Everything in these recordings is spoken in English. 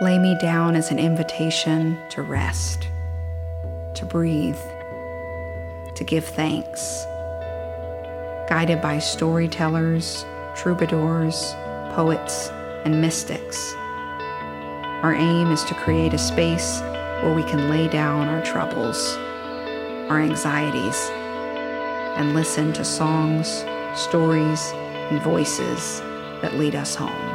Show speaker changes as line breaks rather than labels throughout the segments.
Lay me down as an invitation to rest, to breathe, to give thanks. Guided by storytellers, troubadours, poets, and mystics, our aim is to create a space where we can lay down our troubles, our anxieties, and listen to songs, stories, and voices that lead us home.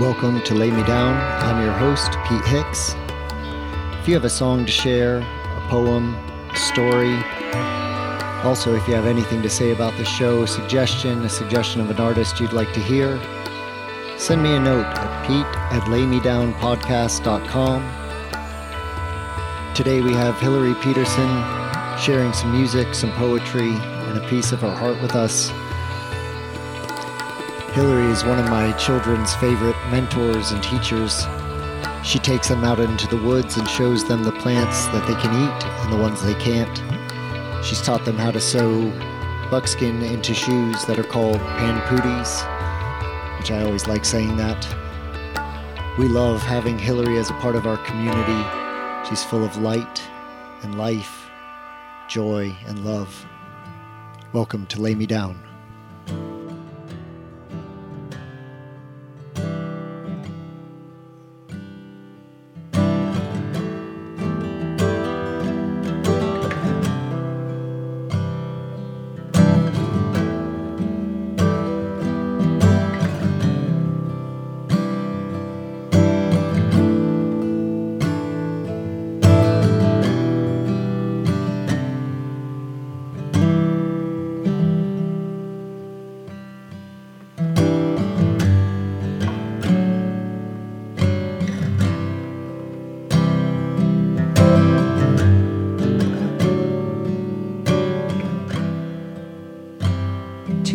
Welcome to Lay Me Down. I'm your host, Pete Hicks. If you have a song to share, a poem, a story, also if you have anything to say about the show, a suggestion, a suggestion of an artist you'd like to hear, send me a note at pete at laymedownpodcast.com. Today we have Hillary Peterson sharing some music, some poetry, and a piece of her heart with us. Hillary is one of my children's favorite mentors and teachers. She takes them out into the woods and shows them the plants that they can eat and the ones they can't. She's taught them how to sew buckskin into shoes that are called pampooties, which I always like saying that. We love having Hillary as a part of our community. She's full of light and life, joy and love. Welcome to Lay Me Down.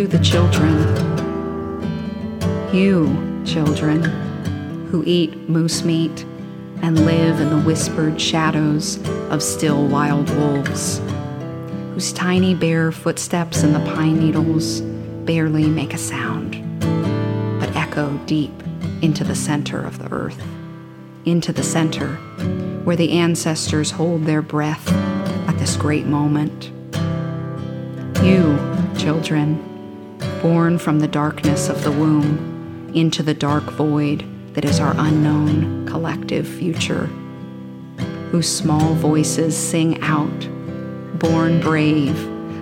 The children. You, children, who eat moose meat and live in the whispered shadows of still wild wolves, whose tiny bare footsteps in the pine needles barely make a sound, but echo deep into the center of the earth, into the center where the ancestors hold their breath at this great moment. You, children, born from the darkness of the womb into the dark void that is our unknown collective future, whose small voices sing out, born brave,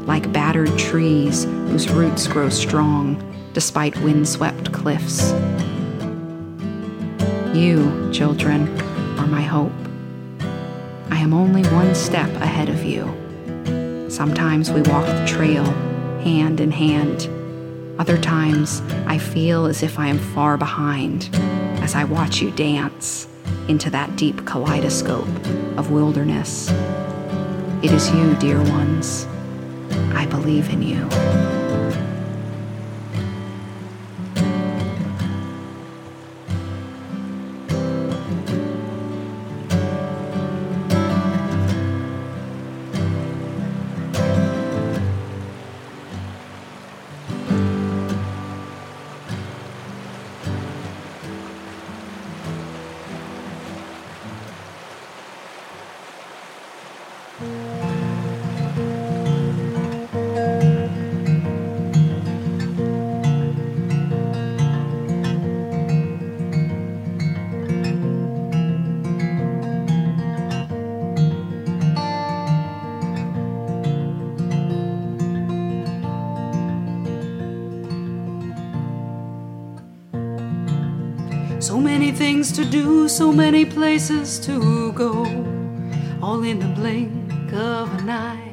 like battered trees whose roots grow strong despite windswept cliffs. You, children, are my hope. I am only one step ahead of you. Sometimes we walk the trail hand in hand. Other times, I feel as if I am far behind as I watch you dance into that deep kaleidoscope of wilderness. It is you, dear ones. I believe in you.
So many things to do, so many places to go, all in the blink of an eye.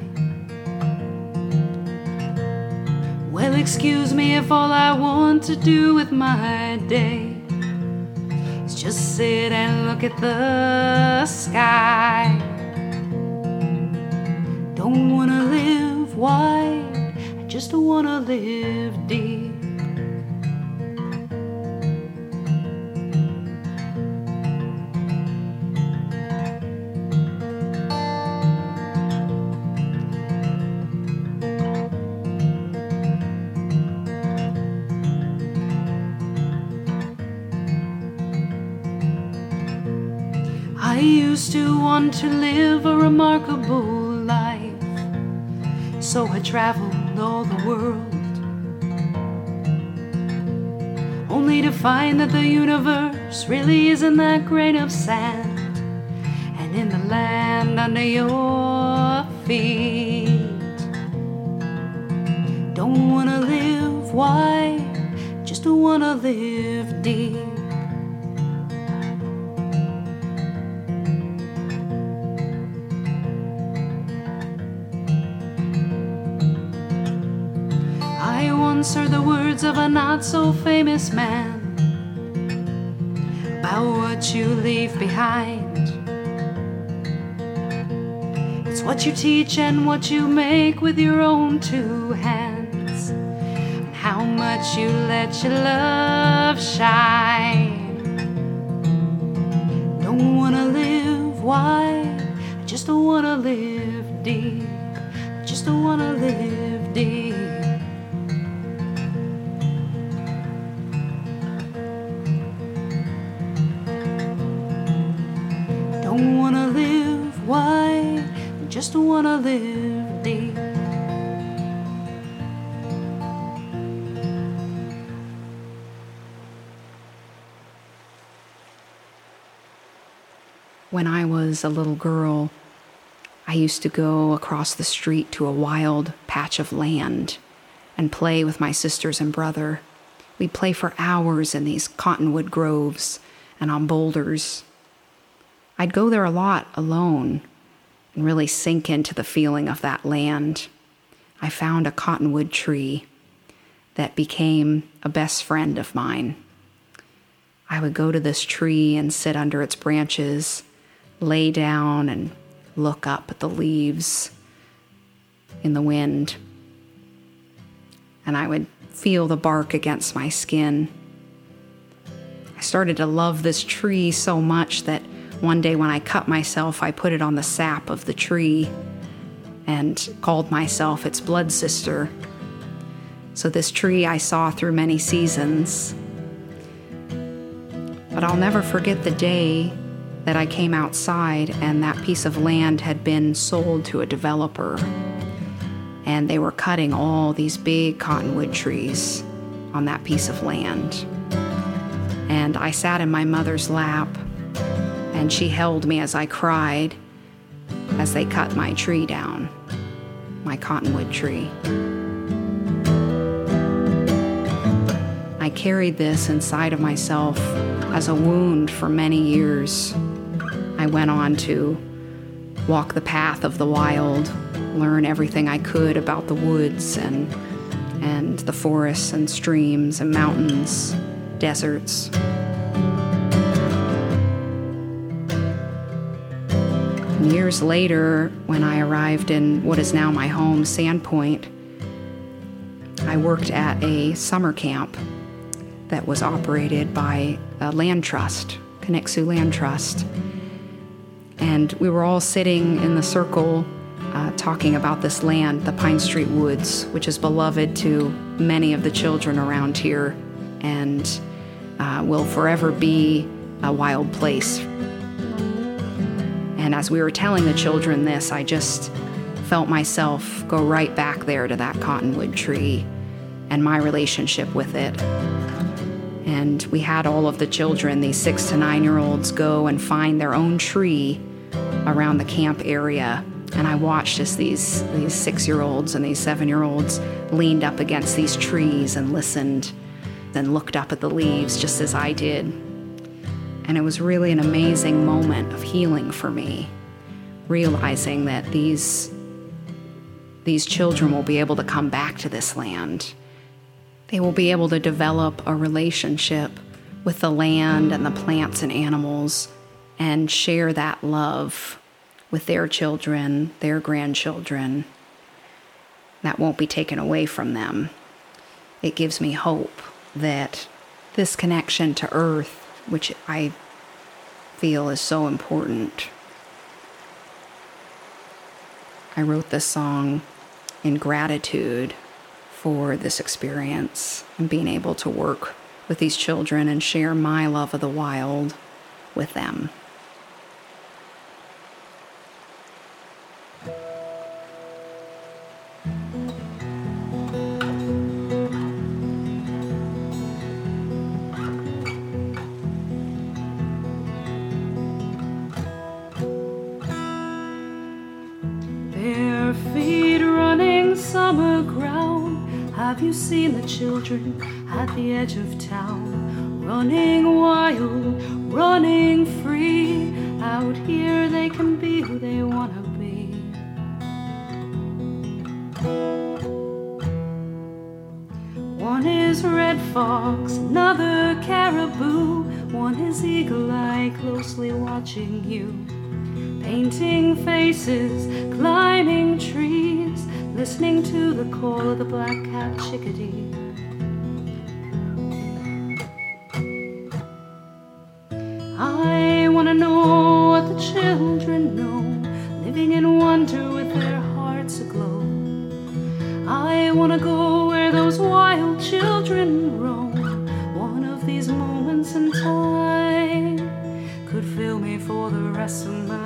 Well, excuse me if all I want to do with my day is just sit and look at the sky. Don't wanna live wide, I just wanna live deep. To want to live a remarkable life, so I traveled all the world. Only to find that the universe really isn't that grain of sand, and in the land under your feet. Don't wanna live wide, just wanna live deep. Heard the words of a not so famous man about what you leave behind. It's what you teach and what you make with your own two hands, and how much you let your love shine. Don't wanna live wide, I just wanna live deep. I just wanna live deep. Don't wanna live wide, just wanna live deep.
When I was a little girl, I used to go across the street to a wild patch of land and play with my sisters and brother. We'd play for hours in these cottonwood groves and on boulders. I'd go there a lot alone and really sink into the feeling of that land. I found a cottonwood tree that became a best friend of mine. I would go to this tree and sit under its branches, lay down and look up at the leaves in the wind. And I would feel the bark against my skin. I started to love this tree so much that one day when I cut myself, I put it on the sap of the tree and called myself its blood sister. So, this tree I saw through many seasons. But I'll never forget the day that I came outside and that piece of land had been sold to a developer. And they were cutting all these big cottonwood trees on that piece of land. And I sat in my mother's lap, and she held me as I cried as they cut my tree down, my cottonwood tree. I carried this inside of myself as a wound for many years. I went on to walk the path of the wild, learn everything I could about the woods and and the forests and streams and mountains, deserts. Years later, when I arrived in what is now my home, Sandpoint, I worked at a summer camp that was operated by a land trust, Kaniksu Land Trust. And we were all sitting in the circle uh, talking about this land, the Pine Street Woods, which is beloved to many of the children around here and uh, will forever be a wild place. And as we were telling the children this, I just felt myself go right back there to that cottonwood tree and my relationship with it. And we had all of the children, these six to nine year olds, go and find their own tree around the camp area. And I watched as these, these six year olds and these seven year olds leaned up against these trees and listened, then looked up at the leaves just as I did. And it was really an amazing moment of healing for me, realizing that these, these children will be able to come back to this land. They will be able to develop a relationship with the land and the plants and animals and share that love with their children, their grandchildren. That won't be taken away from them. It gives me hope that this connection to Earth, which I feel is so important. I wrote this song in gratitude for this experience and being able to work with these children and share my love of the wild with them. Have you seen the children at the edge of town? Running wild, running free. Out here they can be who they wanna be. One is red fox, another caribou. One is eagle eye, closely watching you. Painting faces, climbing trees, listening to the call of the black capped chickadee. I wanna know what the children know, living in wonder with their hearts aglow. I wanna go where those wild children roam. One of these moments in time could fill me for the rest of my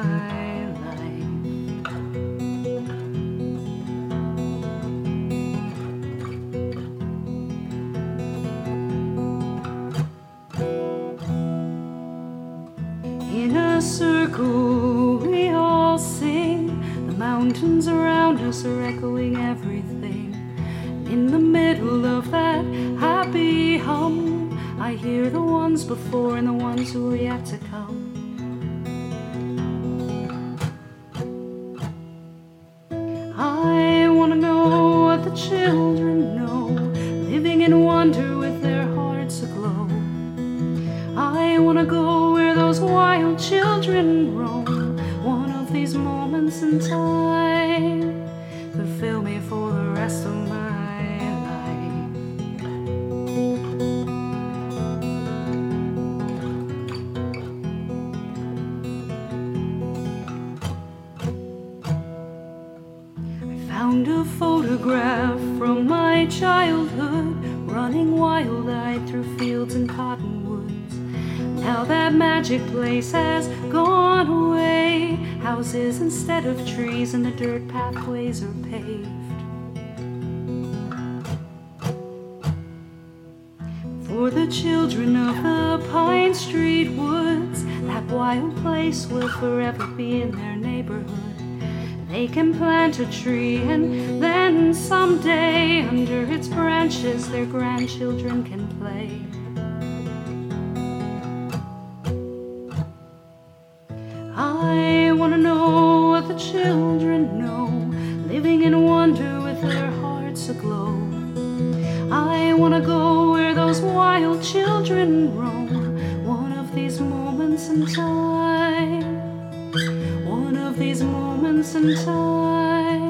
I hear the ones before and the ones who are yet to come. Photograph from my childhood, running wild eyed through fields and cottonwoods. Now that magic place has gone away. Houses instead of trees, and the dirt pathways are paved. For the children of the Pine Street woods, that wild place will forever be in their neighborhood. They can plant a tree and then someday under its branches their grandchildren can play. I wanna know what the children know, living in wonder with their hearts aglow. I wanna go where those wild children roam, one of these moments in time. Of these moments in time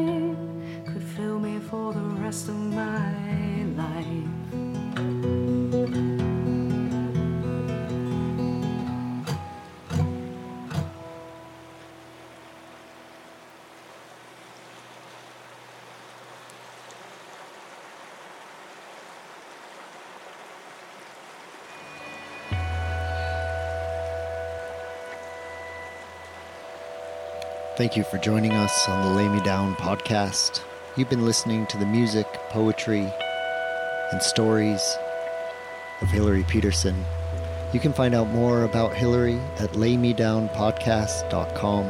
Thank you for joining us on the Lay Me Down podcast. You've been listening to the music, poetry, and stories of Hillary Peterson. You can find out more about Hillary at laymedownpodcast.com.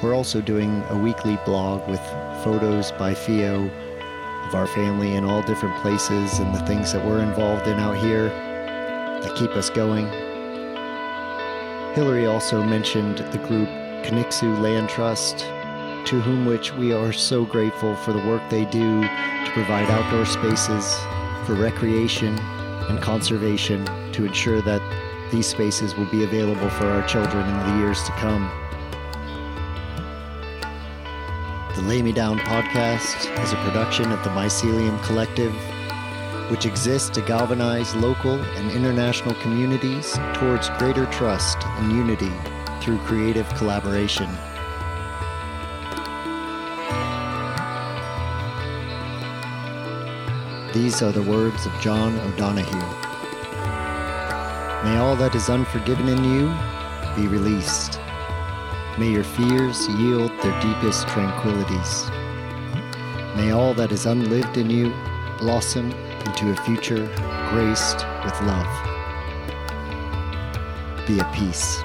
We're also doing a weekly blog with photos by Theo of our family in all different places and the things that we're involved in out here that keep us going. Hillary also mentioned the group Kaniksu Land Trust, to whom which we are so grateful for the work they do to provide outdoor spaces for recreation and conservation to ensure that these spaces will be available for our children in the years to come. The Lay Me Down podcast is a production of the Mycelium Collective, which exists to galvanize local and international communities towards greater trust and unity through creative collaboration. These are the words of John O'Donohue. May all that is unforgiven in you be released. May your fears yield their deepest tranquilities. May all that is unlived in you blossom into a future graced with love. Be at peace.